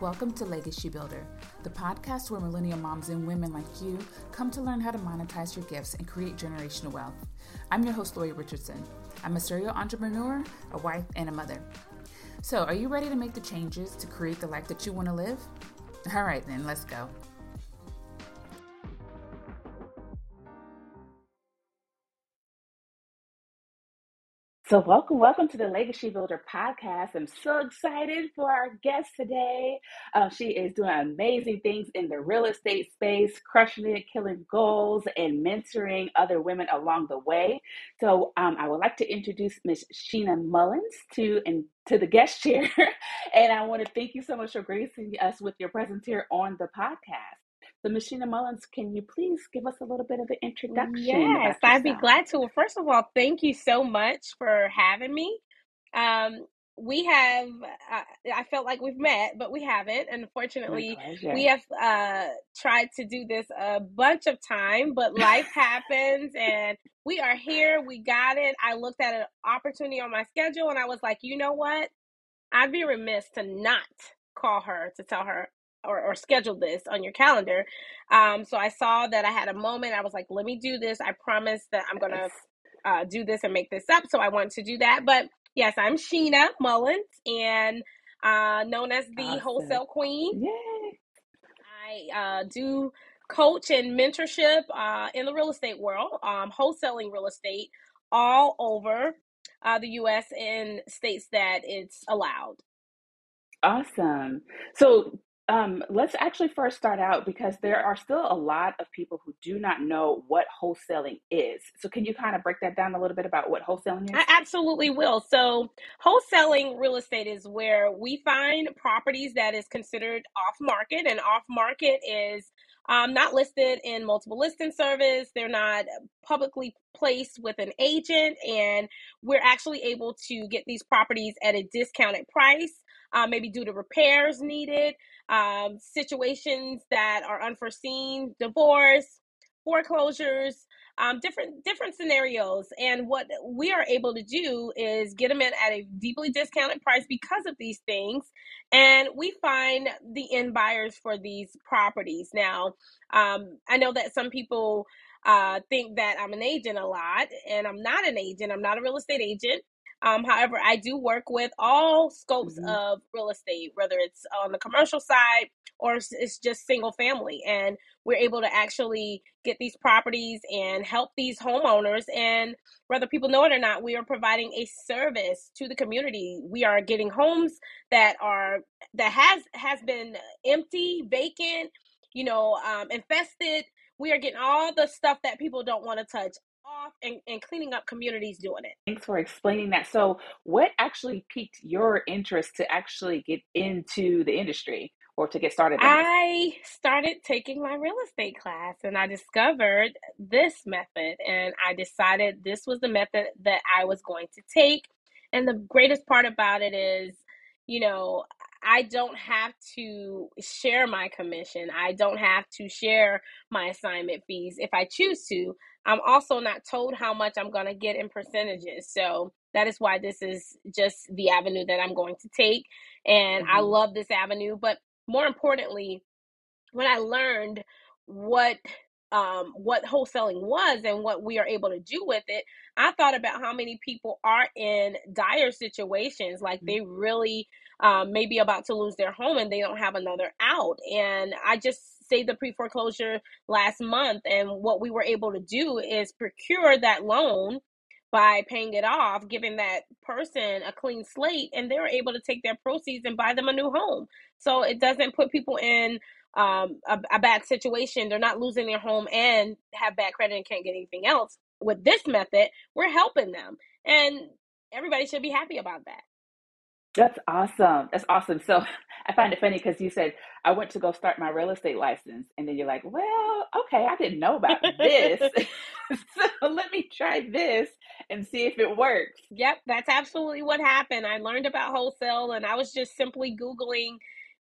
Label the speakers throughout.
Speaker 1: Welcome to Legacy Builder, the podcast where millennial moms and women like you come to learn how to monetize your gifts and create generational wealth. I'm your host, Lori Richardson. I'm a serial entrepreneur, a wife, and a mother. So, are you ready to make the changes to create the life that you want to live? All right, then, let's go. So, welcome, welcome to the Legacy Builder podcast. I'm so excited for our guest today. Uh, she is doing amazing things in the real estate space, crushing it, killing goals, and mentoring other women along the way. So, um, I would like to introduce Miss Sheena Mullins to and to the guest chair, and I want to thank you so much for gracing us with your presence here on the podcast. So, Miss Sheena Mullins, can you please give us a little bit of an introduction?
Speaker 2: Yes, I'd be glad to. Well, first of all, thank you so much for having me. Um, we have, uh, I felt like we've met, but we haven't. Unfortunately, we have uh, tried to do this a bunch of time, but life happens and we are here. We got it. I looked at an opportunity on my schedule and I was like, you know what? I'd be remiss to not call her to tell her or, or schedule this on your calendar. Um, so I saw that I had a moment. I was like, let me do this. I promise that I'm going to uh, do this and make this up. So I want to do that. But yes, I'm Sheena Mullins and uh, known as the awesome. wholesale queen. Yay. I uh, do coach and mentorship uh, in the real estate world, um, wholesaling real estate all over uh, the U.S. in states that it's allowed.
Speaker 1: Awesome. So um, let's actually first start out because there are still a lot of people who do not know what wholesaling is. So, can you kind of break that down a little bit about what wholesaling is?
Speaker 2: I absolutely will. So, wholesaling real estate is where we find properties that is considered off market, and off market is um, not listed in multiple listing service. They're not publicly placed with an agent, and we're actually able to get these properties at a discounted price, uh, maybe due to repairs needed um, situations that are unforeseen, divorce, foreclosures, um, different different scenarios. And what we are able to do is get them in at a deeply discounted price because of these things, and we find the end buyers for these properties. Now, um, I know that some people uh, think that I'm an agent a lot, and I'm not an agent. I'm not a real estate agent. Um, however, I do work with all scopes mm-hmm. of real estate, whether it's on the commercial side or it's just single family. And we're able to actually get these properties and help these homeowners. And whether people know it or not, we are providing a service to the community. We are getting homes that are that has has been empty, vacant, you know, um, infested. We are getting all the stuff that people don't want to touch off and, and cleaning up communities doing it.
Speaker 1: Thanks for explaining that. So, what actually piqued your interest to actually get into the industry? or to get started?
Speaker 2: I started taking my real estate class and I discovered this method and I decided this was the method that I was going to take. And the greatest part about it is, you know, I don't have to share my commission. I don't have to share my assignment fees if I choose to. I'm also not told how much I'm going to get in percentages. So that is why this is just the avenue that I'm going to take. And mm-hmm. I love this avenue. But more importantly, when I learned what um, what wholesaling was and what we are able to do with it, I thought about how many people are in dire situations, like they mm-hmm. really um, may be about to lose their home and they don't have another out. And I just saved the pre foreclosure last month, and what we were able to do is procure that loan by paying it off, giving that person a clean slate, and they were able to take their proceeds and buy them a new home. So it doesn't put people in um, a, a bad situation. They're not losing their home and have bad credit and can't get anything else. With this method, we're helping them, and everybody should be happy about that.
Speaker 1: That's awesome. That's awesome. So I find it funny because you said I went to go start my real estate license, and then you're like, "Well, okay, I didn't know about this, so let me try this and see if it works."
Speaker 2: Yep, that's absolutely what happened. I learned about wholesale, and I was just simply googling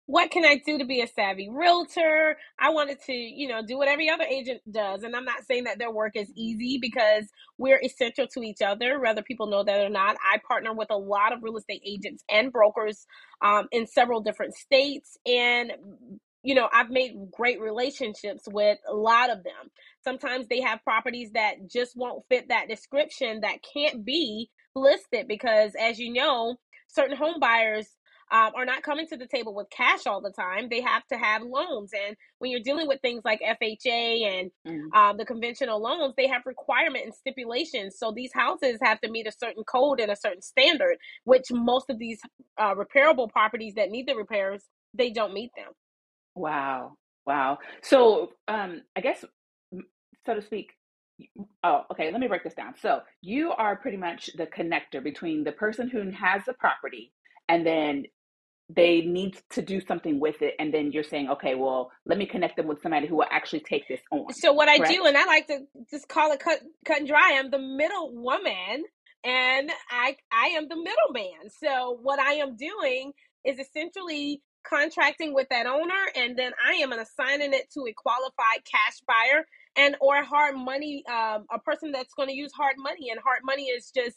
Speaker 2: what can I do to be a savvy realtor? I wanted to, you know, do what every other agent does. And I'm not saying that their work is easy because we're essential to each other, whether people know that or not. I partner with a lot of real estate agents and brokers um, in several different states. And you know, I've made great relationships with a lot of them. Sometimes they have properties that just won't fit that description that can't be listed because, as you know, certain home buyers um, are not coming to the table with cash all the time. They have to have loans. And when you're dealing with things like FHA and mm. um, the conventional loans, they have requirement and stipulations. So these houses have to meet a certain code and a certain standard, which most of these uh, repairable properties that need the repairs, they don't meet them.
Speaker 1: Wow. Wow. So, um, I guess, so to speak, oh, okay, let me break this down. So, you are pretty much the connector between the person who has the property and then they need to do something with it and then you're saying okay well let me connect them with somebody who will actually take this on
Speaker 2: so what i do and i like to just call it cut cut and dry i'm the middle woman and i i am the middleman so what i am doing is essentially contracting with that owner and then i am assigning it to a qualified cash buyer and or hard money um, a person that's going to use hard money and hard money is just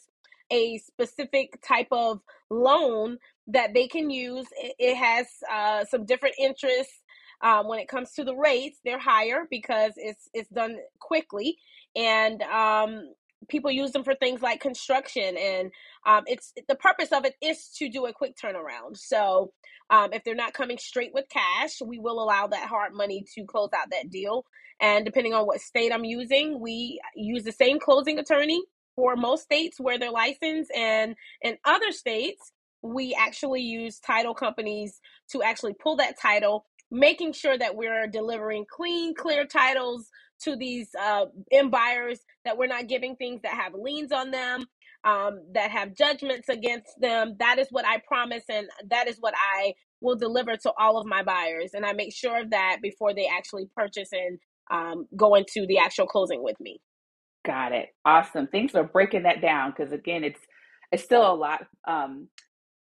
Speaker 2: a specific type of loan that they can use it, has uh, some different interests um, when it comes to the rates they're higher because it's it's done quickly and um, people use them for things like construction and um, it's the purpose of it is to do a quick turnaround. So um, if they're not coming straight with cash we will allow that hard money to close out that deal and depending on what state i'm using we use the same closing attorney for most states where they're licensed and in other states we actually use title companies to actually pull that title making sure that we're delivering clean clear titles to these uh, end buyers that we're not giving things that have liens on them, um, that have judgments against them. That is what I promise, and that is what I will deliver to all of my buyers. And I make sure of that before they actually purchase and um, go into the actual closing with me.
Speaker 1: Got it. Awesome. Thanks for breaking that down because again, it's it's still a lot. Um,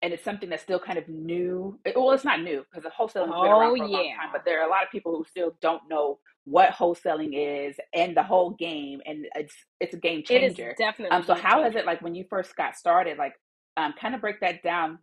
Speaker 1: and it's something that's still kind of new. Well, it's not new because the wholesaling has been around oh, for a yeah. long time, but there are a lot of people who still don't know what wholesaling is and the whole game, and it's it's a game changer.
Speaker 2: It is definitely.
Speaker 1: Um, so how changer. is it like when you first got started? Like, um, kind of break that down.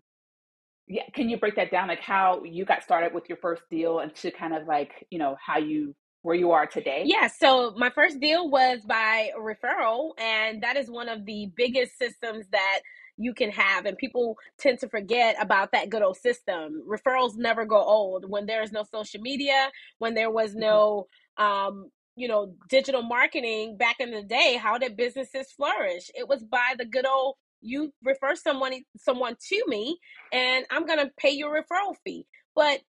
Speaker 1: Yeah, can you break that down? Like how you got started with your first deal, and to kind of like you know how you where you are today?
Speaker 2: Yeah, so my first deal was by referral, and that is one of the biggest systems that you can have and people tend to forget about that good old system referrals never go old when there is no social media when there was mm-hmm. no um, you know, digital marketing back in the day, how did businesses flourish? It was by the good old you refer someone someone to me and I'm going to pay your referral fee. But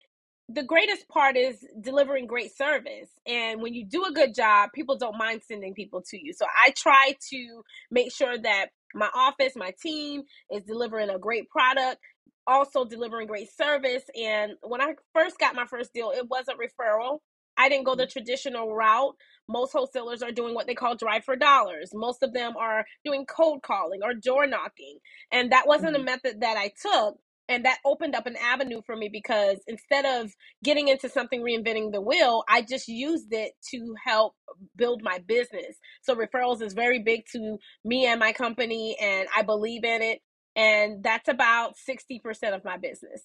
Speaker 2: the greatest part is delivering great service. And when you do a good job, people don't mind sending people to you. So I try to make sure that my office, my team is delivering a great product, also delivering great service. And when I first got my first deal, it was a referral. I didn't go the mm-hmm. traditional route. Most wholesalers are doing what they call drive for dollars. Most of them are doing cold calling or door knocking. And that wasn't mm-hmm. a method that I took. And that opened up an avenue for me because instead of getting into something reinventing the wheel, I just used it to help build my business. So referrals is very big to me and my company, and I believe in it. And that's about 60% of my business.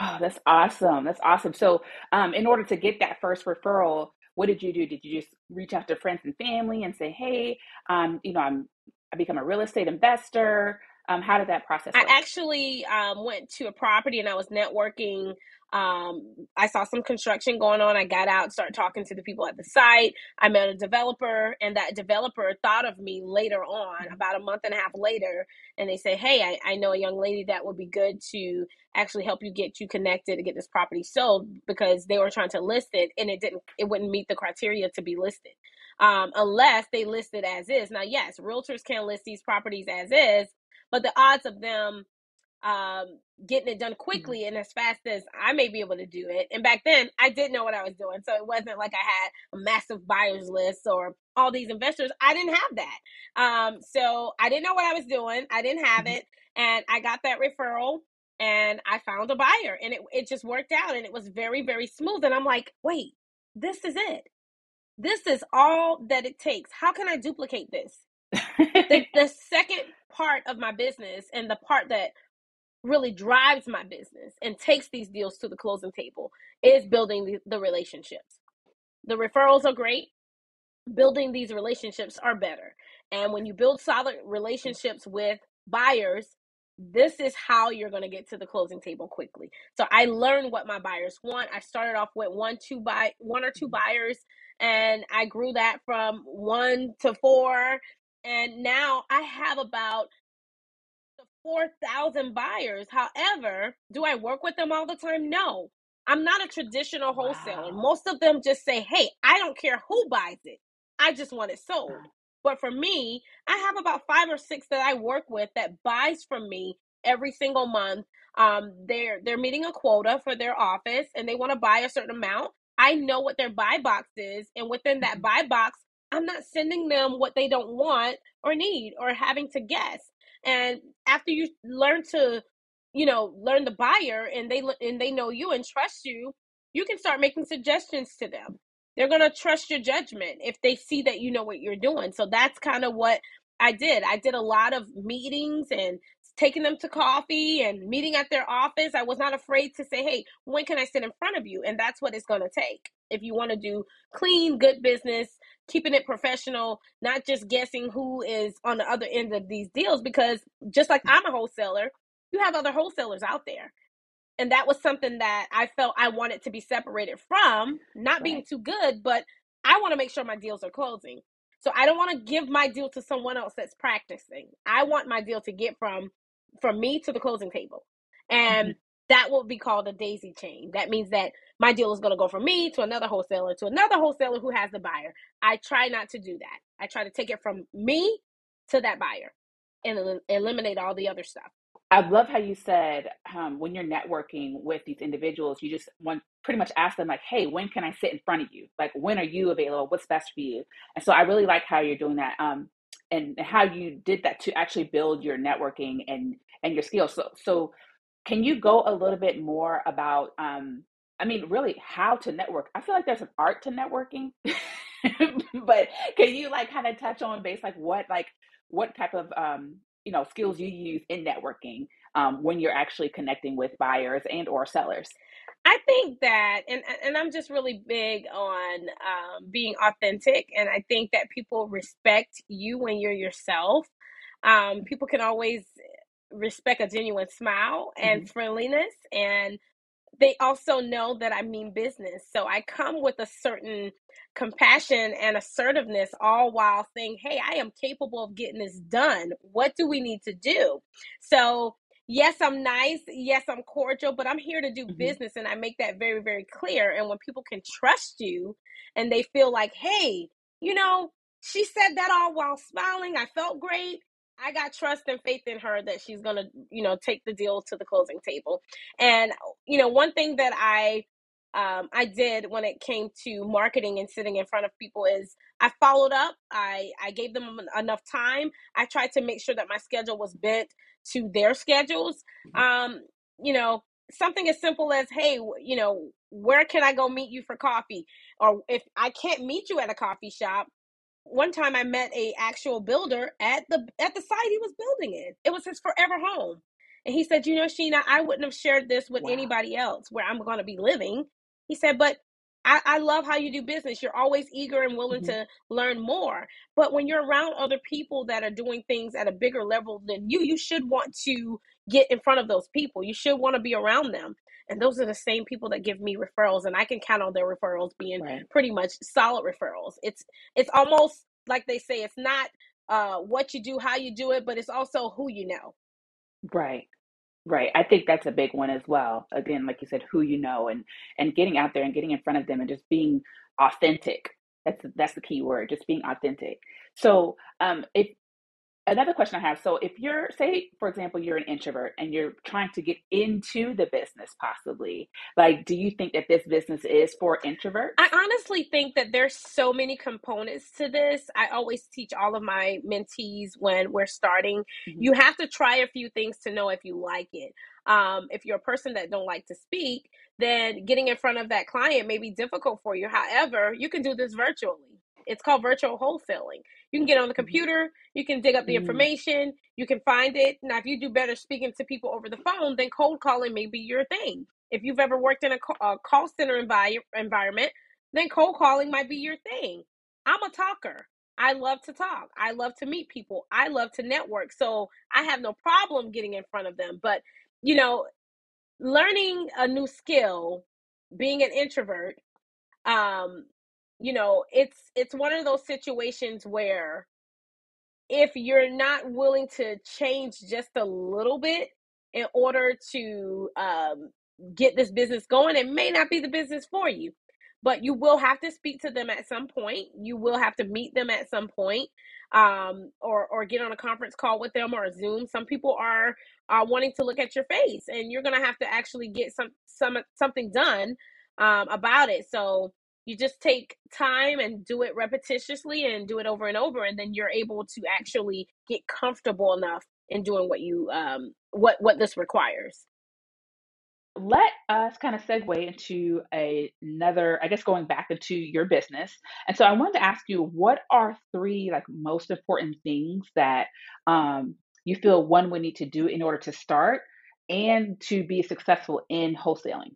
Speaker 1: Oh, that's awesome. That's awesome. So, um, in order to get that first referral, what did you do? Did you just reach out to friends and family and say, "Hey, um, you know, I'm I become a real estate investor." Um, how did that process?
Speaker 2: Work? I actually um, went to a property and I was networking um, I saw some construction going on. I got out, started talking to the people at the site. I met a developer, and that developer thought of me later on, about a month and a half later, and they say, "Hey, I, I know a young lady that would be good to actually help you get you connected to get this property sold because they were trying to list it, and it didn't, it wouldn't meet the criteria to be listed." Um, unless they list it as is. Now, yes, realtors can list these properties as is, but the odds of them um, getting it done mm-hmm. quickly and as fast as I may be able to do it. And back then, I didn't know what I was doing. So it wasn't like I had a massive buyer's list or all these investors. I didn't have that. Um, so I didn't know what I was doing. I didn't have mm-hmm. it. And I got that referral. and I found a buyer and it, it just worked out and it was very, very smooth. And I'm like, wait, this is it. This is all that it takes. How can I duplicate this? the, the second part of my business and the part that really drives my business and takes these deals to the closing table is building the, the relationships. The referrals are great. Building these relationships are better. And when you build solid relationships with buyers, this is how you're going to get to the closing table quickly. So I learned what my buyers want. I started off with one, two buy, one or two mm-hmm. buyers, and I grew that from one to four. And now I have about 4,000 buyers. However, do I work with them all the time? No. I'm not a traditional wholesaler.
Speaker 1: wow.
Speaker 2: Most of them just say, hey, I don't care who buys it, I just want it sold. But for me, I have about five or six that I work with that buys from me every single month. Um, they're they're meeting a quota for their office and they want to buy a certain amount. I know what their buy box is, and within that
Speaker 1: Mhm.
Speaker 2: buy box, I'm not sending them what they don't want or need or having to guess. And after you learn to, you know, learn the buyer and they and they know you and trust you, you can start making suggestions to them. They're going to trust your judgment if they see that you know what you're doing. So that's kind of what I did. I did a lot of meetings and taking them to coffee and meeting at their office. I was not afraid to say, hey, when can I sit in front of you? And that's what it's going to take. If you want to do clean, good business, keeping it professional, not just guessing who is on the other end of these deals, because just like I'm a wholesaler, you have other wholesalers out there and that was something that I felt I wanted to be separated from, not being too good, but I want to make sure my deals are closing. So I don't want to give my deal to someone else that's practicing. I want my deal to get from from me to the closing table. And
Speaker 1: Mhm.
Speaker 2: That will be called a daisy chain. That means that my deal is going to go from me to another wholesaler to another wholesaler who has the buyer. I try not to do that. I try to take it from me to that buyer and el- eliminate all the other stuff.
Speaker 1: I love how you said um, when you're networking with these individuals, you just want pretty much ask them like, "Hey, when can I sit in front of you? Like, when are you available? What's best for you?" And so I really like how you're doing that, um, and how you did that to actually build your networking and and your skills. So, so can you go a little bit more about? Um, I mean, really, how to network? I feel like there's an art to networking, but can you like kind of touch on base like what like what type of um, you know skills you use in networking um, when you're actually connecting with buyers and or sellers
Speaker 2: I think that, and and I'm just really big on um, being authentic, and I think that people respect you when you're yourself. Um, people can always respect a genuine smile and
Speaker 1: hmm
Speaker 2: friendliness, and they also know that I mean business. So I come with a certain compassion and assertiveness, all while saying, Hey, I am capable of getting this done. What do we need to do? So, yes, I'm nice. Yes, I'm cordial, but I'm here to do
Speaker 1: hmm
Speaker 2: business. And I make that very, very clear. And when people can trust you and they feel like, Hey, you know, she said that all while smiling. I felt great. I got trust and faith in her that she's going to, you know, take the deal to the closing table. And you know, one thing that I um, I did when it came to marketing and sitting in front of people is I followed up. I I gave them enough time. I tried to make sure that my schedule was bent to their schedules. Um, you know, something as simple as, hey, you know, where can I go meet you for coffee? Or if I can't meet you at a coffee shop, one time I met a actual builder at the at the site he was building in. It was his forever home. And he said, "You know, Sheena, I wouldn't have shared this with
Speaker 1: wow
Speaker 2: anybody else where I'm going to be living." He said, "But I, I love how you do business. You're always eager and willing
Speaker 1: hmm
Speaker 2: to learn more. But when you're around other people that are doing things at a bigger level than you, you should want to get in front of those people. You should want to be around them. And those are the same people that give me referrals, and I can count on their referrals being
Speaker 1: right
Speaker 2: pretty much solid referrals. It's it's almost like they say it's not uh, what you do, how you do it, but it's also who you know.
Speaker 1: right right i think that's a big one as well again like you said who you know and and getting out there and getting in front of them and just being authentic that's that's the key word just being authentic so um if another question I have. So, if you're, say, for example, you're an introvert and you're trying to get into the business, possibly, like, do you think that this business is for introverts?
Speaker 2: I honestly think that there's so many components to this. I always teach all of my mentees when we're starting,
Speaker 1: hmm
Speaker 2: you have to try a few things to know if you like it. Um, if you're a person that don't like to speak, then getting in front of that client may be difficult for you. However, you can do this virtually. It's called virtual wholesaling. You can get on the
Speaker 1: Mm-hmm.
Speaker 2: computer, you can dig up the
Speaker 1: Mm.
Speaker 2: information, you can find it. Now, if you do better speaking to people over the phone, then cold calling may be your thing. If you've ever worked in a, a call center envi- environment, then cold calling might be your thing. I'm a talker. I love to talk. I love to meet people. I love to network. So I have no problem getting in front of them. But, you know, learning a new skill, being an introvert, um, you know, it's it's one of those situations where if you're not willing to change just a little bit in order to um, get this business going, it may not be the business for you. But you will have to speak to them at some point. You will have to meet them at some point, um, or or get on a conference call with them or Zoom. Some people are are wanting to look at your face, and you're gonna have to actually get some some something done um, about it. So you just take time and do it repetitiously and do it over and over and then you're able to actually get comfortable enough in doing what you um what what this requires
Speaker 1: let us kind of segue into a, another, I guess, going back into your business. And so I wanted to ask you, what are three like most important things that um, you feel one would need to do in order to start and to be successful in wholesaling?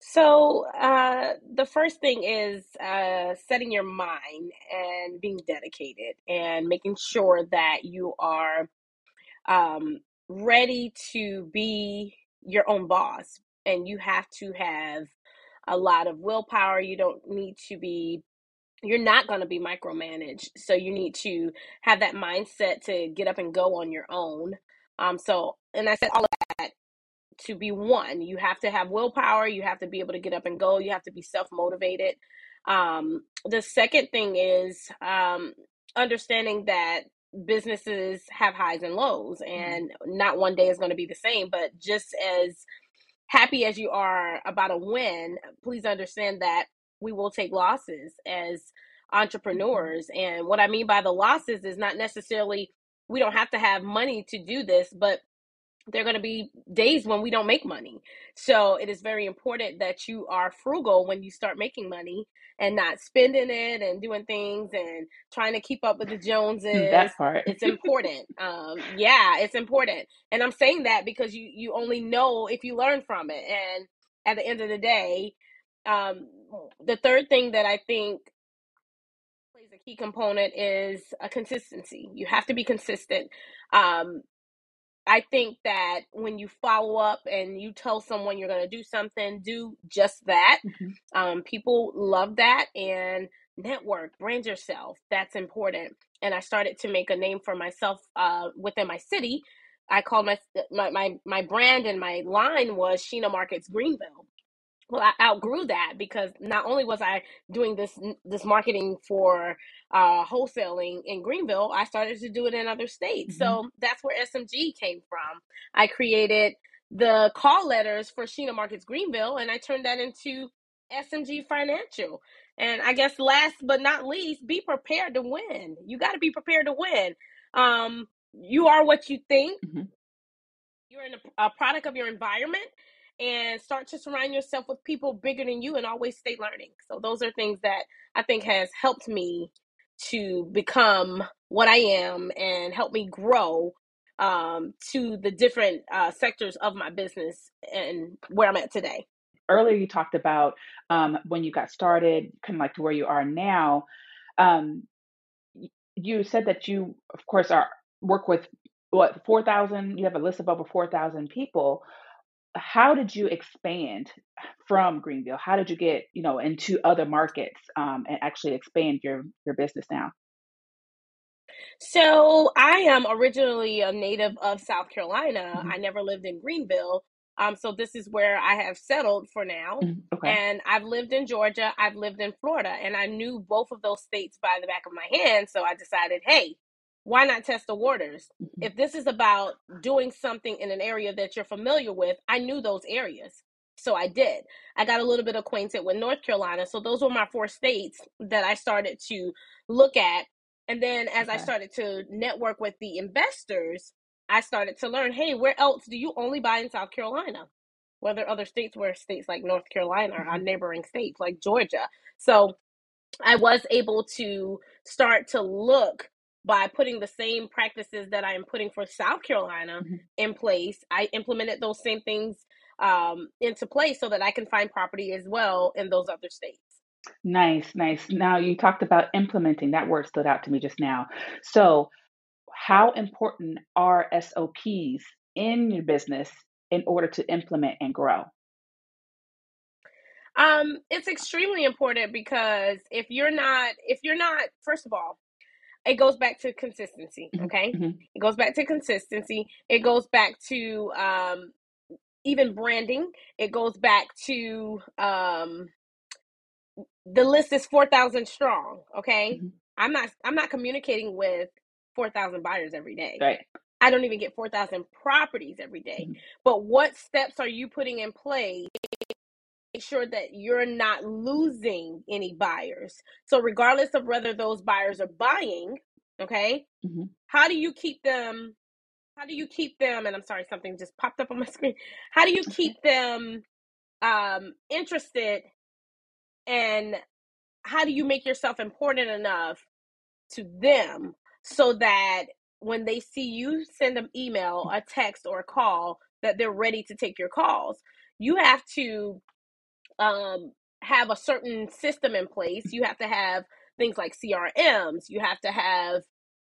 Speaker 2: So uh the first thing is uh setting your mind and being dedicated and making sure that you are um ready to be your own boss and you have to have a lot of willpower. You don't need to be you're not going to be micromanaged so you need to have that mindset to get up and go on your own. Um so and i said all of that to be one you have to have willpower you have to be able to get up and go you have to be self-motivated um the second thing is um understanding that businesses have highs and lows
Speaker 1: Mhm.
Speaker 2: and not one day is going to be the same but just as happy as you are about a win, please understand that we will take losses as
Speaker 1: Mhm.
Speaker 2: entrepreneurs. And what I mean by the losses is not necessarily we don't have to have money to do this, but there are going to be days when we don't make money. So it is very important that you are frugal when you start making money and not spending it and doing things and trying to keep up with the Joneses.
Speaker 1: That part.
Speaker 2: It's important. um, yeah, it's important. And I'm saying that because you you only know if you learn from it. And at the end of the day, um, the third thing that I think plays a key component is a consistency. You have to be consistent. Um, I think that when you follow up and you tell someone you're going to do something, do just that.
Speaker 1: Mhm.
Speaker 2: Um, people love that and network, brand yourself. That's important. And I started to make a name for myself uh, within my city. I called my, my my my brand and my line was Sheena Markets Greenville well i outgrew that because not only was i doing this this marketing for uh wholesaling in greenville i started to do it in other states.
Speaker 1: Mhm.
Speaker 2: so that's where smg came from. I created the call letters for sheena markets greenville and i turned that into smg financial. And i guess last but not least be prepared to win. You got to be prepared to win. Um you are what you think.
Speaker 1: Mhm.
Speaker 2: you're in a, a product of your environment and start to surround yourself with people bigger than you and always stay learning so those are things that i think has helped me to become what i am and help me grow um, to the different uh, sectors of my business and where i'm at today
Speaker 1: Earlier, you talked about um, when you got started, kind of like to where you are now. Um, you said that you, of course, are work with what 4,000. You have a list of over 4,000 people. How did you expand from Greenville? How did you get, you know, into other markets um, and actually expand your your business now?
Speaker 2: So I am originally a native of South Carolina.
Speaker 1: Mhm.
Speaker 2: I never lived in Greenville. Um, so this is where I have settled for now.
Speaker 1: Mhm. Okay.
Speaker 2: And I've lived in Georgia, I've lived in Florida, and I knew both of those states by the back of my hand. So I decided, hey, why not test the waters?
Speaker 1: Mhm.
Speaker 2: If this is about doing something in an area that you're familiar with, I knew those areas. So I did. I got a little bit acquainted with North Carolina. So those were my four states that I started to look at and then as I started to network with the investors, I started to learn, hey, where else do you only buy in South Carolina? Whether other states were states like North Carolina or our
Speaker 1: Mhm.
Speaker 2: neighboring states like Georgia. So I was able to start to look by putting the same practices that I am putting for South Carolina
Speaker 1: Mhm.
Speaker 2: in place. I implemented those same things um, into place so that I can find property as well in those other states.
Speaker 1: Nice, nice. Now you talked about implementing. That word stood out to me just now. So, how important are SOPs in your business in order to implement and grow?
Speaker 2: Um, it's extremely important because if you're not, if you're not, first of all, it goes back to consistency.
Speaker 1: Mhm,
Speaker 2: Okay,
Speaker 1: mhm,
Speaker 2: it goes back to consistency. It goes back to um, even branding. It goes back to um, the list is four thousand strong. Okay,
Speaker 1: mhm.
Speaker 2: I'm not, I'm not communicating with four thousand buyers every day.
Speaker 1: Right.
Speaker 2: I don't even get 4,000 properties every day.
Speaker 1: Mhm.
Speaker 2: But what steps are you putting in place to make sure that you're not losing any buyers? So, regardless of whether those buyers are buying, okay,
Speaker 1: Mhm.
Speaker 2: how do you keep them? How do you keep them? And I'm sorry, something just popped up on my screen. How do you keep them um, interested? And how do you make yourself important enough to them so that when they see you send them email, a text, or a call, that they're ready to take your calls. You have to um, have a certain system in place. You have to have things like CRMs. You have to have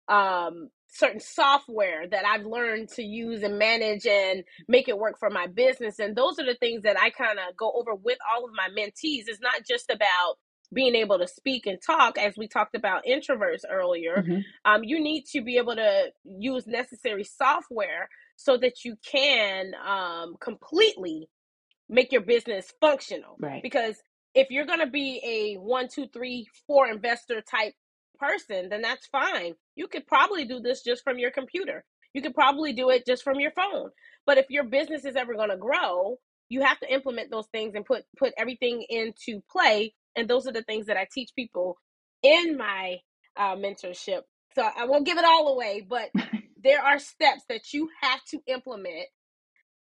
Speaker 2: um, certain software that I've learned to use and manage and make it work for my business. And those are the things that I kind of go over with all of my mentees. It's not just about being able to speak and talk, as we talked about introverts earlier.
Speaker 1: Mhm.
Speaker 2: Um, you need to be able to use necessary software so that you can um, completely make your business functional.
Speaker 1: Right.
Speaker 2: Because if you're going to be a one, two, three, four investor type person, then that's fine. You could probably do this just from your computer. You could probably do it just from your phone. But if your business is ever going to grow, you have to implement those things and put put everything into play. And those are the things that I teach people in my uh, mentorship. So I won't give it all away, but there are steps that you have to implement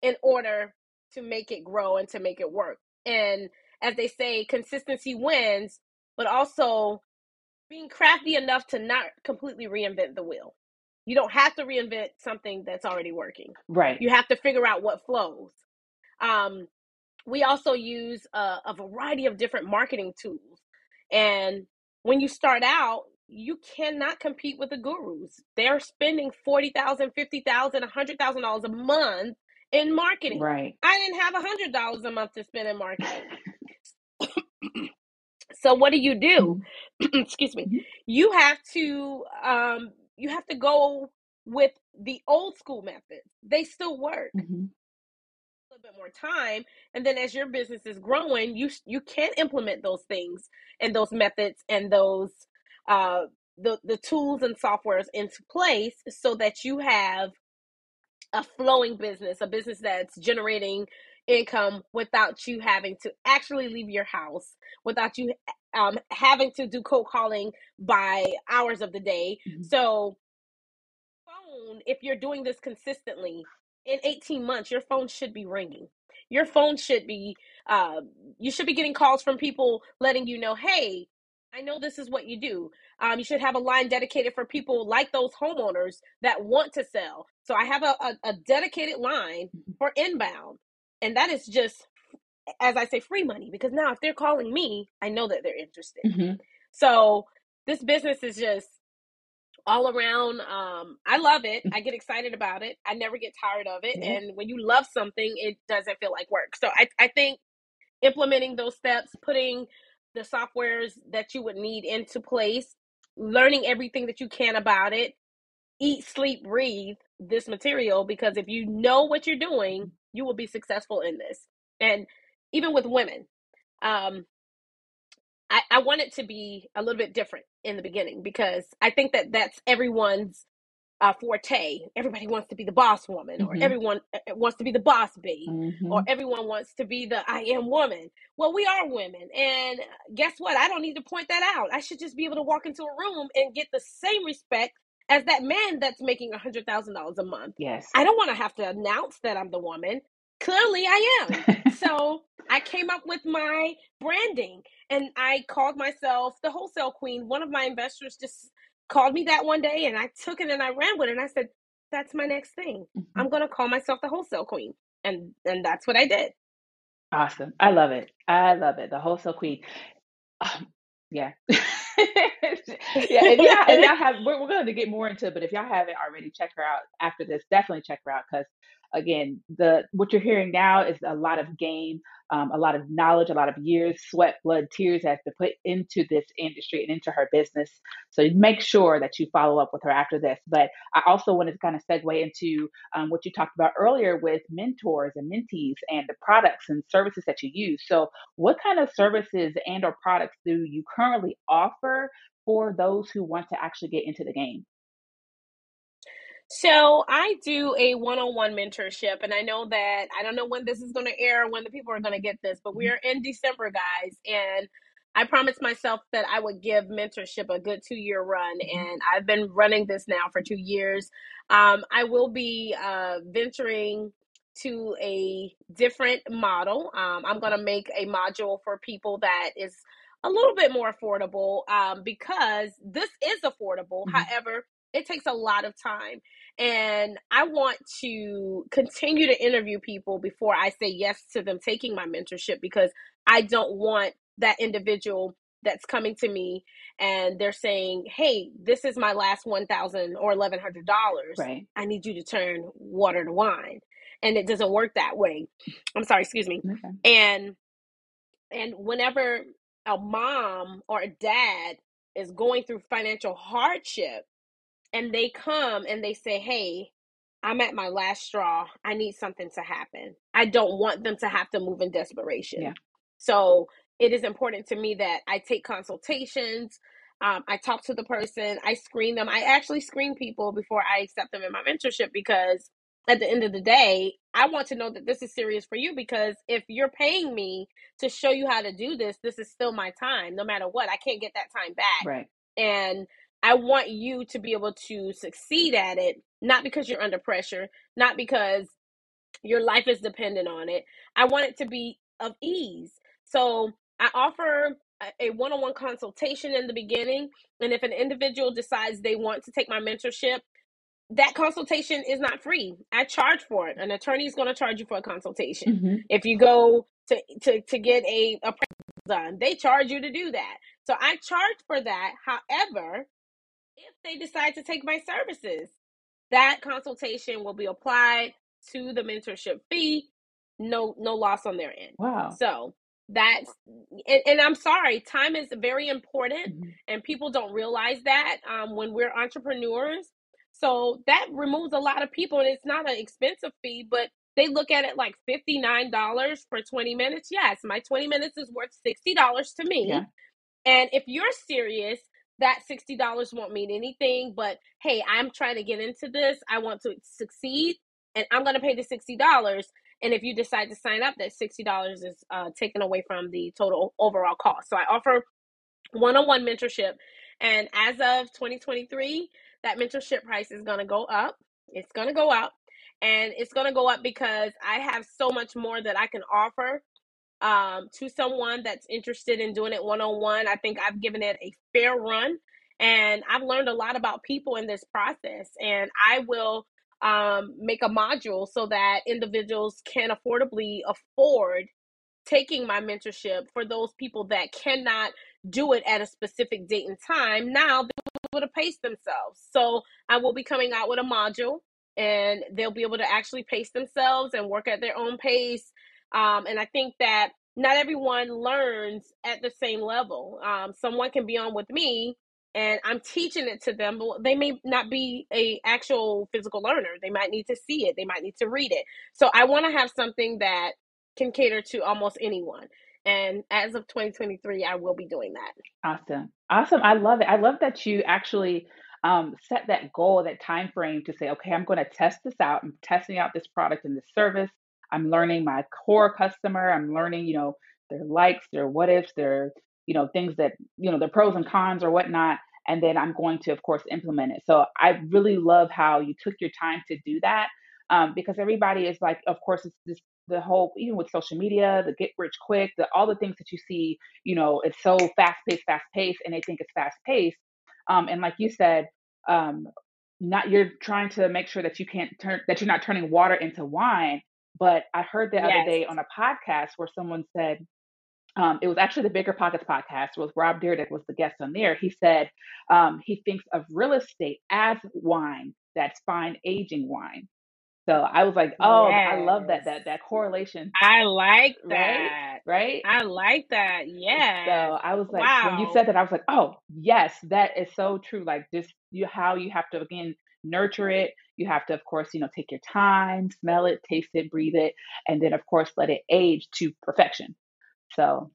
Speaker 2: in order to make it grow and to make it work. And as they say, consistency wins, but also being crafty enough to not completely reinvent the wheel. You don't have to reinvent something that's already working.
Speaker 1: Right.
Speaker 2: You have to figure out what flows. Um, we also use a, a variety of different marketing tools. And when you start out, you cannot compete with the gurus. They're spending $40,000, $50,000, $100,000 a month in marketing.
Speaker 1: Right.
Speaker 2: I didn't have a $100 a month to spend in marketing. So what do you do?
Speaker 1: Mhm.
Speaker 2: Excuse me.
Speaker 1: Mhm.
Speaker 2: You have to um you have to go with the old school methods. They still work.
Speaker 1: Mhm.
Speaker 2: A little bit more time and then as your business is growing, you you can implement those things and those methods and those uh the the tools and softwares into place so that you have a flowing business, a business that's generating income without you having to actually leave your house, without you um, having to do cold calling by hours of the day.
Speaker 1: Mhm.
Speaker 2: So, phone, if you're doing this consistently, in 18 months, your phone should be ringing. Your phone should be, uh, you should be getting calls from people letting you know, hey, I know this is what you do. Um, you should have a line dedicated for people like those homeowners that want to sell. So I have a, a, a dedicated line
Speaker 1: Mhm.
Speaker 2: for inbound. And that is just, as I say, free money because now if they're calling me, I know that they're interested.
Speaker 1: Mhm.
Speaker 2: So this business is just all around. Um, I love it. I get excited about it. I never get tired of it.
Speaker 1: Yeah.
Speaker 2: And when you love something, it doesn't feel like work. So I, I think implementing those steps, putting the softwares that you would need into place, learning everything that you can about it, eat, sleep, breathe this material because if you know what you're doing, you will be successful in this. And even with women, um, I, I want it to be a little bit different in the beginning because I think that that's everyone's uh, forte. Everybody wants to be the boss woman, or
Speaker 1: Mhm.
Speaker 2: everyone uh, uh, wants to be the boss babe, or
Speaker 1: Mhm.
Speaker 2: everyone wants to be the I am woman. Well, we are women, and guess what? I don't need to point that out. I should just be able to walk into a room and get the same respect as that man that's making a hundred thousand dollars a month.
Speaker 1: Yes.
Speaker 2: I don't want to have to announce that I'm the woman. Clearly, I am. so I came up with my branding and I called myself the wholesale queen. One of my investors just called me that one day and I took it and I ran with it. And I said, that's my next thing. Mm-hmm. I'm going to call myself the wholesale queen. And, and that's what I did.
Speaker 1: Awesome. I love it. I love it. The wholesale queen. Um, yeah. yeah. And y'all, if y'all have, we're, we're going to get more into it, but if y'all haven't already, check her out after this. Definitely check her out because again, the what you're hearing now is a lot of game, um, a lot of knowledge, a lot of years, sweat, blood, tears has to put into this industry and into her business. So make sure that you follow up with her after this. But I also wanted to kind of segue into um, what you talked about earlier with mentors and mentees and the products and services that you use. So what kind of services and or products do you currently offer for those who want to actually get into the game?
Speaker 2: So I do a one-on-one mentorship, and I know that I don't know when this is going to air, when the people are going to get this, but we are in December, guys, and I promised myself that I would give mentorship a good two-year run, mm-hmm. and I've been running this now for two years. Um, I will be uh, venturing to a different model. Um, I'm going to make a module for people that is a little bit more affordable um, because this is affordable. Mm-hmm. However, it takes a lot of time. And I want to continue to interview people before I say yes to them taking my mentorship because I don't want that individual that's coming to me and they're saying, "Hey, this is my last one thousand or eleven hundred dollars.
Speaker 1: Right.
Speaker 2: I need you to turn water to wine," and it doesn't work that way. I'm sorry, excuse me. Okay. And and whenever a mom or a dad is going through financial hardship, and they come and they say, Hey, I'm at my last straw. I need something to happen. I don't want them to have to move in desperation.
Speaker 1: Yeah.
Speaker 2: So it is important to me that I take consultations. Um, I talk to the person. I screen them. I actually screen people before I accept them in my mentorship because at the end of the day, I want to know that this is serious for you because if you're paying me to show you how to do this, this is still my time. No matter what, I can't get that time back.
Speaker 1: Right.
Speaker 2: And I want you to be able to succeed at it, not because you're under pressure, not because your life is dependent on it. I want it to be of ease. So I offer a one on one consultation in the beginning. And if an individual decides they want to take my mentorship, that consultation is not free. I charge for it. An attorney is going to charge you for a consultation. Mm-hmm. If you go to, to, to get a, a done, they charge you to do that. So I charge for that. However, if they decide to take my services. That consultation will be applied to the mentorship fee. No, no loss on their end.
Speaker 1: Wow.
Speaker 2: So that's and, and I'm sorry, time is very important, mm-hmm. and people don't realize that um, when we're entrepreneurs. So that removes a lot of people, and it's not an expensive fee, but they look at it like $59 for 20 minutes. Yes, my 20 minutes is worth $60 to me. Yeah. And if you're serious that $60 won't mean anything, but hey, I'm trying to get into this. I want to succeed and I'm going to pay the $60. And if you decide to sign up, that $60 is uh, taken away from the total overall cost. So I offer one on one mentorship. And as of 2023, that mentorship price is going to go up. It's going to go up. And it's going to go up because I have so much more that I can offer um, to someone that's interested in doing it one on one. I think I've given it a fair run and I've learned a lot about people in this process. And I will um, make a module so that individuals can affordably afford taking my mentorship for those people that cannot do it at a specific date and time. Now they'll be able to pace themselves. So I will be coming out with a module and they'll be able to actually pace themselves and work at their own pace um, and I think that not everyone learns at the same level. Um, someone can be on with me and I'm teaching it to them, but they may not be a actual physical learner. They might need to see it. They might need to read it. So I want to have something that can cater to almost anyone. And as of 2023, I will be doing that.
Speaker 1: Awesome. Awesome. I love it. I love that you actually um, set that goal, that time frame to say, okay, I'm going to test this out. I'm testing out this product and this service. I'm learning my core customer. I'm learning, you know, their likes, their what ifs, their, you know, things that, you know, their pros and cons or whatnot. and then I'm going to, of course, implement it. So I really love how you took your time to do that um, because everybody is like, of course, it's this the whole even with social media, the get rich quick, the all the things that you see, you know, it's so fast paced, fast paced, and they think it's fast paced. Um, and like you said, um, not you're trying to make sure that you can't turn that you're not turning water into wine. But I heard the yes. other day on a podcast where someone said um, it was actually the Bigger Pockets podcast with Rob Dyrdek was the guest on there. He said um, he thinks of real estate as wine that's fine aging wine. So I was like, oh, yes. I love that that that correlation.
Speaker 2: I like that.
Speaker 1: Right? right?
Speaker 2: I like that. Yeah.
Speaker 1: So I was like, wow. when you said that, I was like, oh, yes, that is so true. Like just you how you have to again nurture it. You have to, of course, you know, take your time, smell it, taste it, breathe it, and then of course let it age to perfection. So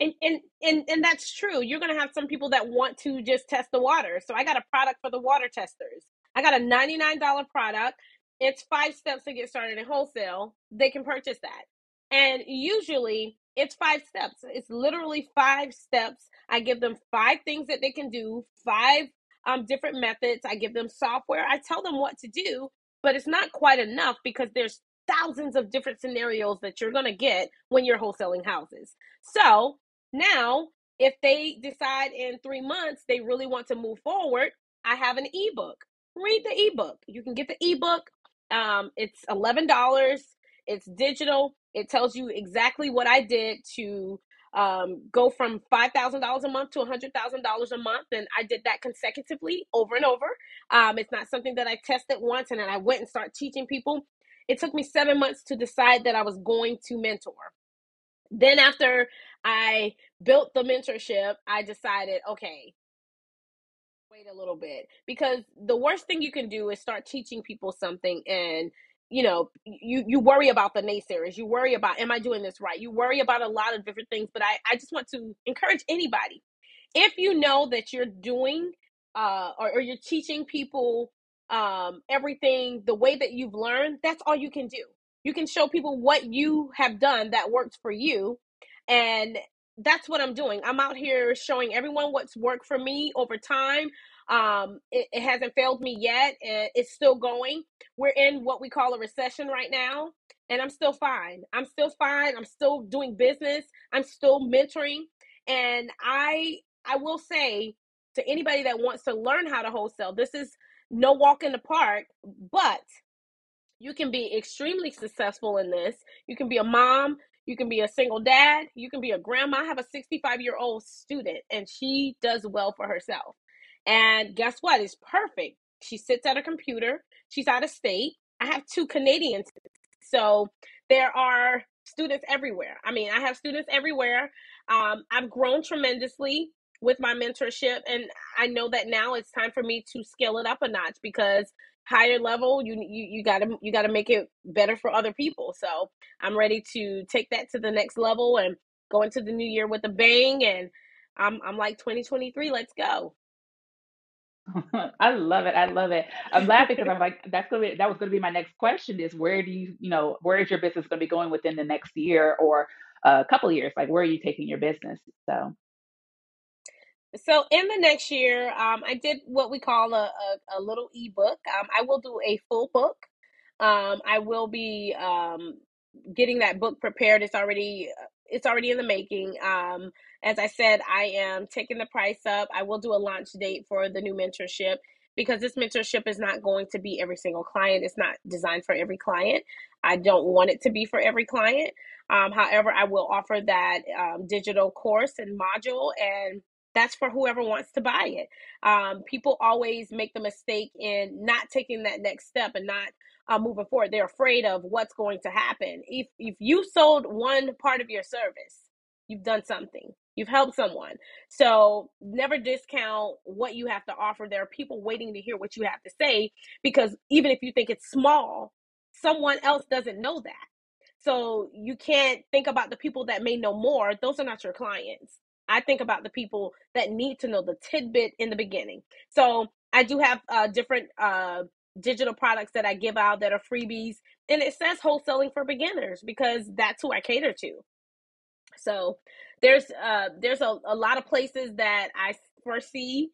Speaker 2: and, and and and that's true. You're gonna have some people that want to just test the water. So I got a product for the water testers. I got a $99 product. It's five steps to get started in wholesale. They can purchase that. And usually it's five steps. It's literally five steps. I give them five things that they can do, five um, different methods. I give them software. I tell them what to do, but it's not quite enough because there's thousands of different scenarios that you're going to get when you're wholesaling houses. So now, if they decide in three months they really want to move forward, I have an ebook. Read the ebook. You can get the ebook. Um, it's $11. It's digital. It tells you exactly what I did to um, go from $5,000 a month to $100,000 a month. And I did that consecutively over and over. Um, it's not something that I tested once and then I went and started teaching people. It took me seven months to decide that I was going to mentor. Then, after I built the mentorship, I decided, okay, wait a little bit because the worst thing you can do is start teaching people something and you know you you worry about the naysayers you worry about am i doing this right you worry about a lot of different things but i i just want to encourage anybody if you know that you're doing uh or, or you're teaching people um everything the way that you've learned that's all you can do you can show people what you have done that works for you and that's what I'm doing. I'm out here showing everyone what's worked for me over time. Um, it, it hasn't failed me yet. It's still going. We're in what we call a recession right now, and I'm still fine. I'm still fine. I'm still doing business. I'm still mentoring, and I I will say to anybody that wants to learn how to wholesale, this is no walk in the park, but you can be extremely successful in this. You can be a mom, you can be a single dad, you can be a grandma. I have a 65 year old student and she does well for herself. And guess what? It's perfect. She sits at a computer, she's out of state. I have two Canadians. So there are students everywhere. I mean, I have students everywhere. Um, I've grown tremendously with my mentorship, and I know that now it's time for me to scale it up a notch because higher level you you you got to you got to make it better for other people so i'm ready to take that to the next level and go into the new year with a bang and i'm i'm like 2023 let's go
Speaker 1: I love it. I love it. I'm laughing because I'm like, that's gonna be that was gonna be my next question is where do you, you know, where is your business gonna be going within the next year or a couple years? Like where are you taking your business? So
Speaker 2: so in the next year, um, I did what we call a, a, a little ebook. Um, I will do a full book. Um, I will be um, getting that book prepared. It's already it's already in the making. Um, as I said, I am taking the price up. I will do a launch date for the new mentorship because this mentorship is not going to be every single client. It's not designed for every client. I don't want it to be for every client. Um, however, I will offer that um, digital course and module and that's for whoever wants to buy it. Um, people always make the mistake in not taking that next step and not uh, moving forward. They're afraid of what's going to happen. If if you sold one part of your service, you've done something. You've helped someone. So never discount what you have to offer. There are people waiting to hear what you have to say because even if you think it's small, someone else doesn't know that. So you can't think about the people that may know more. Those are not your clients. I think about the people that need to know the tidbit in the beginning. So I do have uh, different uh, digital products that I give out that are freebies, and it says wholesaling for beginners because that's who I cater to. So there's uh, there's a, a lot of places that I foresee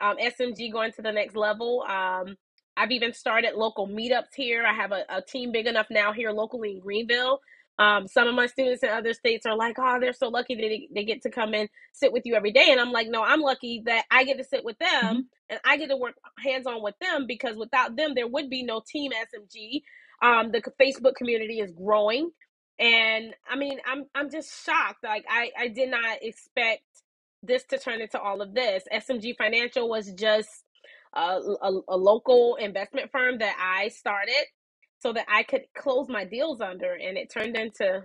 Speaker 2: um, SMG going to the next level. Um, I've even started local meetups here. I have a, a team big enough now here locally in Greenville. Um, some of my students in other states are like, oh, they're so lucky that they, they get to come and sit with you every day. And I'm like, no, I'm lucky that I get to sit with them mm-hmm. and I get to work hands on with them because without them, there would be no team SMG. Um, the Facebook community is growing. And I mean, I'm I'm just shocked. Like I, I did not expect this to turn into all of this. SMG Financial was just a, a, a local investment firm that I started so that I could close my deals under, and it turned into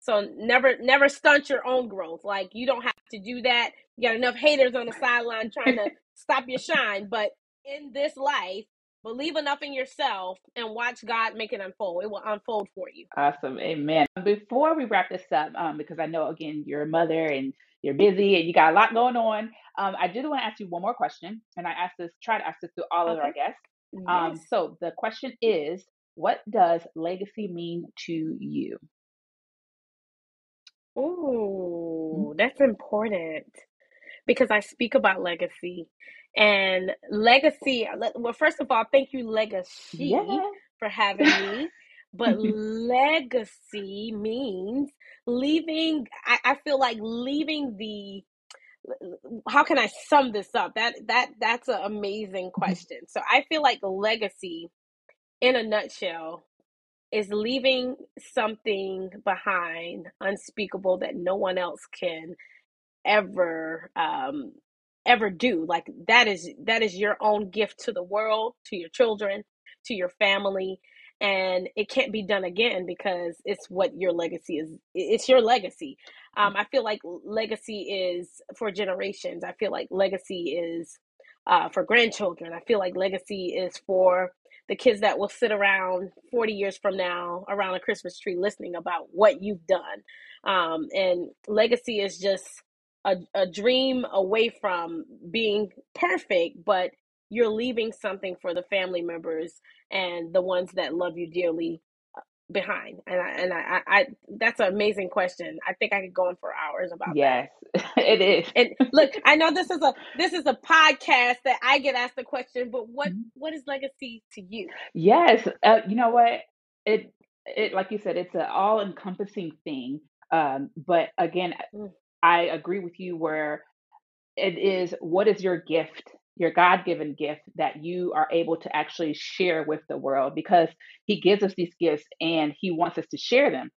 Speaker 2: so never never stunt your own growth. Like you don't have to do that. You got enough haters on the sideline trying to stop your shine, but in this life, believe enough in yourself and watch God make it unfold. It will unfold for you.
Speaker 1: Awesome. Amen. Before we wrap this up, um, because I know again you're a mother and you're busy and you got a lot going on. Um, I did want to ask you one more question, and I asked this, try to ask this to all okay. of our guests. Um, so the question is, what does legacy mean to you?
Speaker 2: Oh, that's important because I speak about legacy and legacy. Uh, well, first of all, thank you, Legacy, yeah. for having me. But mm-hmm. legacy means leaving. I, I feel like leaving the how can I sum this up? That that that's an amazing mm-hmm. question. So I feel like legacy, in a nutshell, is leaving something behind unspeakable that no one else can ever um, ever do. Like that is that is your own gift to the world, to your children, to your family, and it can't be done again because it's what your legacy is it's your legacy. Um, i feel like legacy is for generations. I feel like legacy is uh, for grandchildren. I feel like legacy is for the kids that will sit around 40 years from now around a christmas tree listening about what you've done. Um, and legacy is just a, a dream away from being perfect but you're leaving something for the family members and the ones that love you dearly uh, behind. And I, and I, I that's an amazing question. I think i could go on for hours about
Speaker 1: yes it is.
Speaker 2: And look i know this is a this is a podcast that i get asked the question but what mm-hmm. what is legacy to you?
Speaker 1: Yes uh, you know what? It it like you said it's an all encompassing thing um but again mm. i agree with you where it is what is your gift your God given gift that you are able to actually share with the world because He gives us these gifts and He wants us to share them.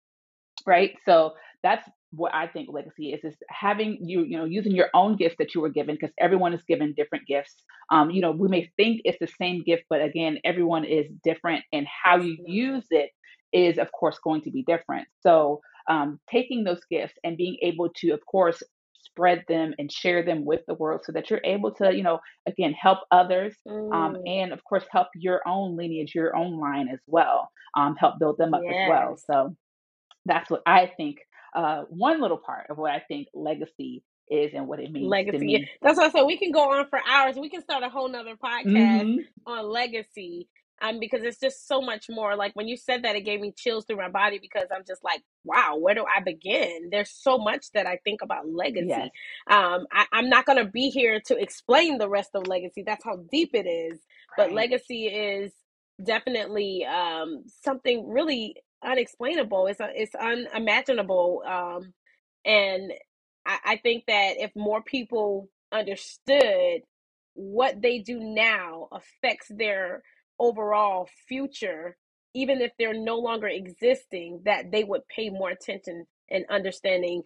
Speaker 1: Right. So that's what I think legacy is is having you, you know, using your own gifts that you were given because everyone is given different gifts. Um, you know, we may think it's the same gift, but again, everyone is different and how you use it is of course going to be different. So um, taking those gifts and being able to, of course, spread them and share them with the world so that you're able to, you know, again, help others um, mm. um, and, of course, help your own lineage, your own line as well, um, help build them up yes. as well. So that's what I think. Uh, one little part of what I think legacy is and what it means.
Speaker 2: Legacy. That's what I said. We can go on for hours. We can start a whole nother podcast mm-hmm. on legacy um, because it's just so much more. Like when you said that, it gave me chills through my body because I'm just like, wow, where do I begin? There's so much that I think about legacy. Yes. Um, I, am not going to be here to explain the rest of legacy. That's how deep it is. Right. But legacy is definitely um, something really unexplainable. It's a, it's unimaginable. Um, and I, I think that if more people understood what they do now affects their overall future, even if they're no longer existing, that they would pay more attention and understanding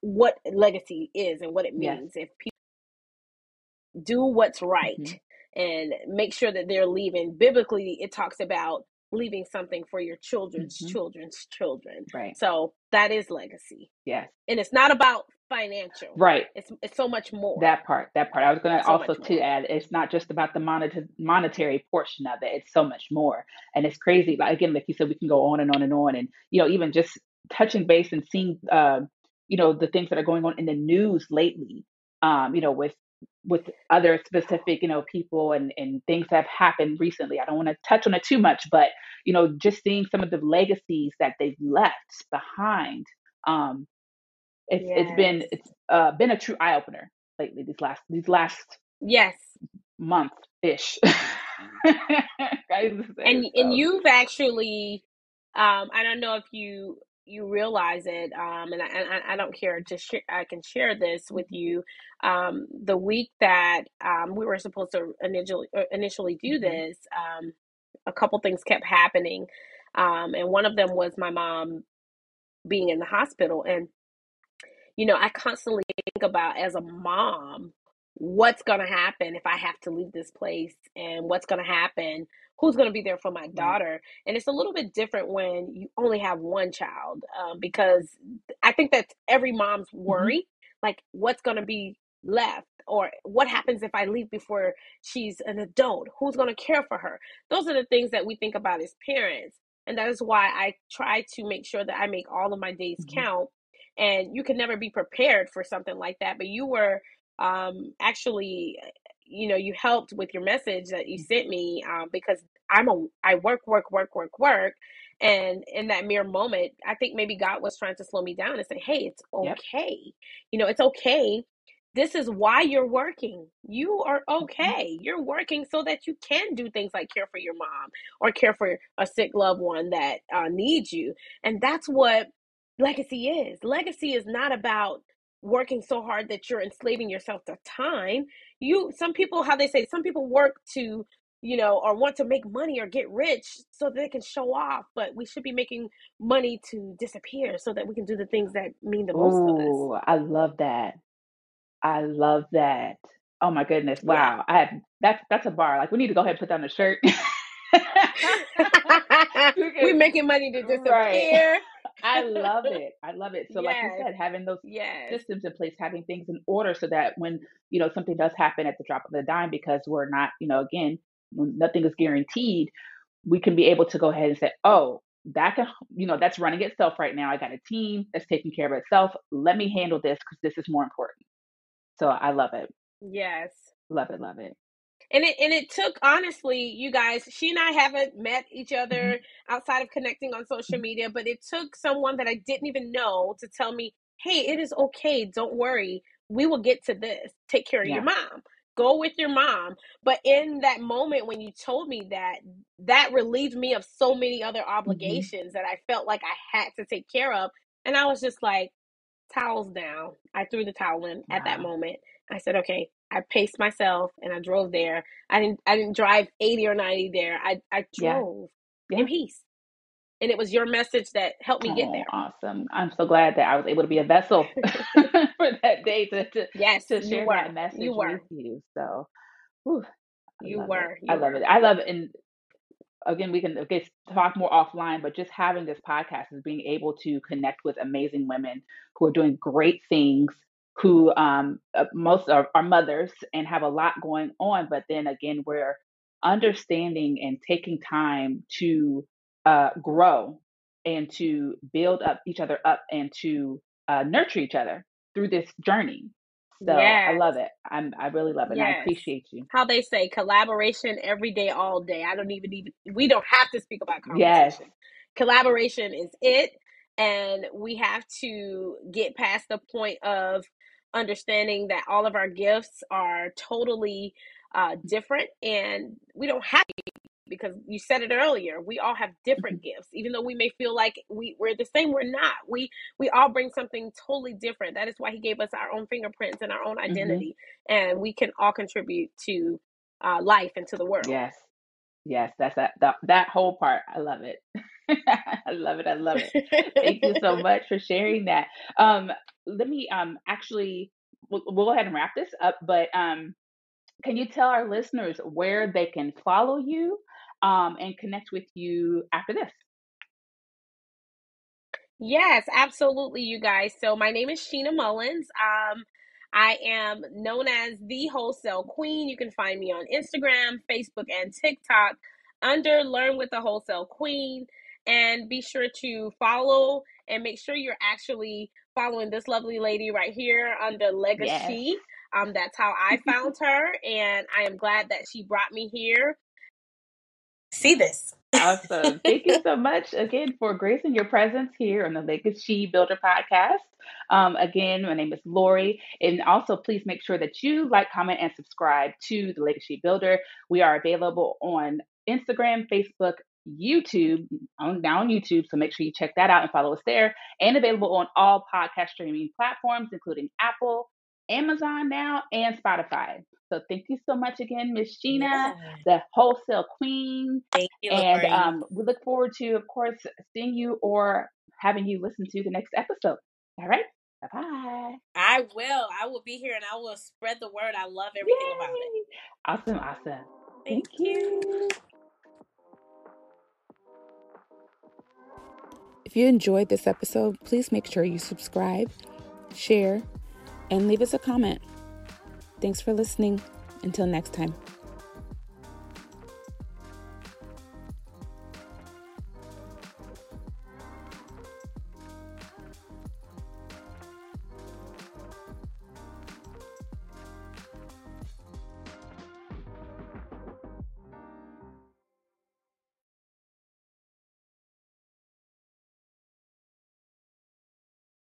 Speaker 2: what legacy is and what it means. Yes. If people do what's right mm-hmm. and make sure that they're leaving, biblically, it talks about leaving something for your children's mm-hmm. children's children.
Speaker 1: Right.
Speaker 2: So that is legacy.
Speaker 1: Yes.
Speaker 2: And it's not about financial.
Speaker 1: Right.
Speaker 2: It's it's so much more.
Speaker 1: That part. That part. I was going to so also to add. It's not just about the monetary monetary portion of it. It's so much more, and it's crazy. Like again, like you said, we can go on and on and on, and you know, even just touching base and seeing, uh, you know, the things that are going on in the news lately. Um, you know, with with other specific, you know, people and and things that have happened recently. I don't want to touch on it too much, but you know, just seeing some of the legacies that they've left behind. Um, it's yes. it's been it's uh, been a true eye opener lately. These last these last
Speaker 2: Yes.
Speaker 1: month ish.
Speaker 2: and and
Speaker 1: so.
Speaker 2: you've actually um i don't know if you you realize it um and i i, I don't care to share i can share this with you um the week that um we were supposed to initially uh, initially do
Speaker 1: Mm-hmm.
Speaker 2: this um a couple things kept happening um and one of them was my mom being in the hospital and you know, I constantly think about as a mom, what's going to happen if I have to leave this place and what's going to happen, who's going to be there for my
Speaker 1: Right.
Speaker 2: daughter. And it's a little bit different when you only have one child um, because I think that's every mom's
Speaker 1: Mm-hmm.
Speaker 2: worry like, what's going to be left? Or what happens if I leave before she's an adult? Who's going to care for her? Those are the things that we think about as parents. And that is why I try to make sure that I make all of my days
Speaker 1: Mm-hmm.
Speaker 2: count and you can never be prepared for something like that but you were um actually you know you helped with your message that you sent me um because i'm a i work work work work work and in that mere moment i think maybe god was trying to slow me down and say hey it's
Speaker 1: Yep.
Speaker 2: okay you know it's okay this is why you're working you are
Speaker 1: Mm-hmm.
Speaker 2: okay you're working so that you can do things like care for your mom or care for a sick loved one that uh, needs you and that's what legacy is. Legacy is not about working so hard that you're enslaving yourself to time. You some people how they say some people work to, you know, or want to make money or get rich so that they can show off, but we should be making money to disappear so that we can do the things that mean the most to us.
Speaker 1: Oh, I love that. I love that. Oh my goodness.
Speaker 2: Yeah.
Speaker 1: Wow. I have that's that's a bar. Like we need to go ahead and put down the shirt.
Speaker 2: We're making money to disappear.
Speaker 1: Right. I love it. I love it. So like you said, having those
Speaker 2: Yes.
Speaker 1: systems in place, having things in order so that when, you know, something does happen at the drop of a dime because we're not, you know, again, nothing is guaranteed, we can be able to go ahead and say, oh, that can, you know, that's running itself right now. I got a team that's taking care of itself. Let me handle this because this is more important. So I love it.
Speaker 2: Yes.
Speaker 1: Love it. Love it.
Speaker 2: And it and it took honestly, you guys, she and I haven't met each other mm-hmm. outside of connecting on social media, but it took someone that I didn't even know to tell me, "Hey, it is okay. Don't worry. We will get to this. Take care of
Speaker 1: Yeah.
Speaker 2: your mom. Go with your mom." But in that moment when you told me that, that relieved me of so many other mm-hmm. obligations that I felt like I had to take care of, and I was just like, towels down. I threw the towel in at that moment. I said, okay. I paced myself and I drove there. I didn't I didn't drive 80 or 90 there. I I drove
Speaker 1: Yeah.
Speaker 2: in peace. And it was your message that helped me get
Speaker 1: Oh,
Speaker 2: there.
Speaker 1: awesome. I'm so glad that I was able to be a vessel for that day to, to,
Speaker 2: Yes,
Speaker 1: to share that message
Speaker 2: You were.
Speaker 1: with you. So, whew,
Speaker 2: You were. You
Speaker 1: I love
Speaker 2: were.
Speaker 1: it. I love it. And again, we can guess, talk more offline, but just having this podcast is being able to connect with amazing women who are doing great things, who um, uh, most are, are mothers and have a lot going on. But then again, we're understanding and taking time to uh, grow and to build up each other up and to uh, nurture each other through this journey. So I love it. I'm I really love it. And I appreciate you.
Speaker 2: How they say collaboration every day, all day. I don't even even we don't have to speak about
Speaker 1: Yes.
Speaker 2: Collaboration is it. And we have to get past the point of understanding that all of our gifts are totally uh, different and we don't have because you said it earlier we all have different gifts even though we may feel like we, we're the same we're not we we all bring something totally different that is why he gave us our own fingerprints and our own
Speaker 1: hmm
Speaker 2: identity and we can all contribute to uh, life and to the world
Speaker 1: Yes. Yes. That's that, that that whole part. I love it. I love it. I love it. Thank you so much for sharing that. Um, let me um actually we'll, we'll go ahead and wrap this up, but um can you tell our listeners where they can follow you um and connect with you after this?
Speaker 2: Yes, absolutely, you guys. So my name is Sheena Mullins. Um, I am known as the Wholesale Queen. You can find me on Instagram, Facebook, and TikTok under Learn with the Wholesale Queen. And be sure to follow and make sure you're actually following this lovely lady right here under
Speaker 1: Yes.
Speaker 2: Legacy. Um, that's how I found her, and I am glad that she brought me here. see this.
Speaker 1: Awesome. Thank you so much again for gracing your presence here on the Legacy Builder podcast. Um, again, my name is Lori. And also, please make sure that you like, comment, and subscribe to the Legacy Builder. We are available on Instagram, Facebook, YouTube, on, now on YouTube. So make sure you check that out and follow us there. And available on all podcast streaming platforms, including Apple, Amazon now, and Spotify. So thank you so much again, Miss Sheena,
Speaker 2: Yeah.
Speaker 1: the wholesale queen.
Speaker 2: Thank you,
Speaker 1: And um, we look forward to, of course, seeing you or having you listen to the next episode. All right. Bye bye.
Speaker 2: I will. I will be here and I will spread the word. I love everything about it.
Speaker 1: Awesome. Awesome.
Speaker 2: Thank you.
Speaker 1: If you enjoyed this episode, please make sure you subscribe, share, and leave us a comment. Thanks for listening. Until next time.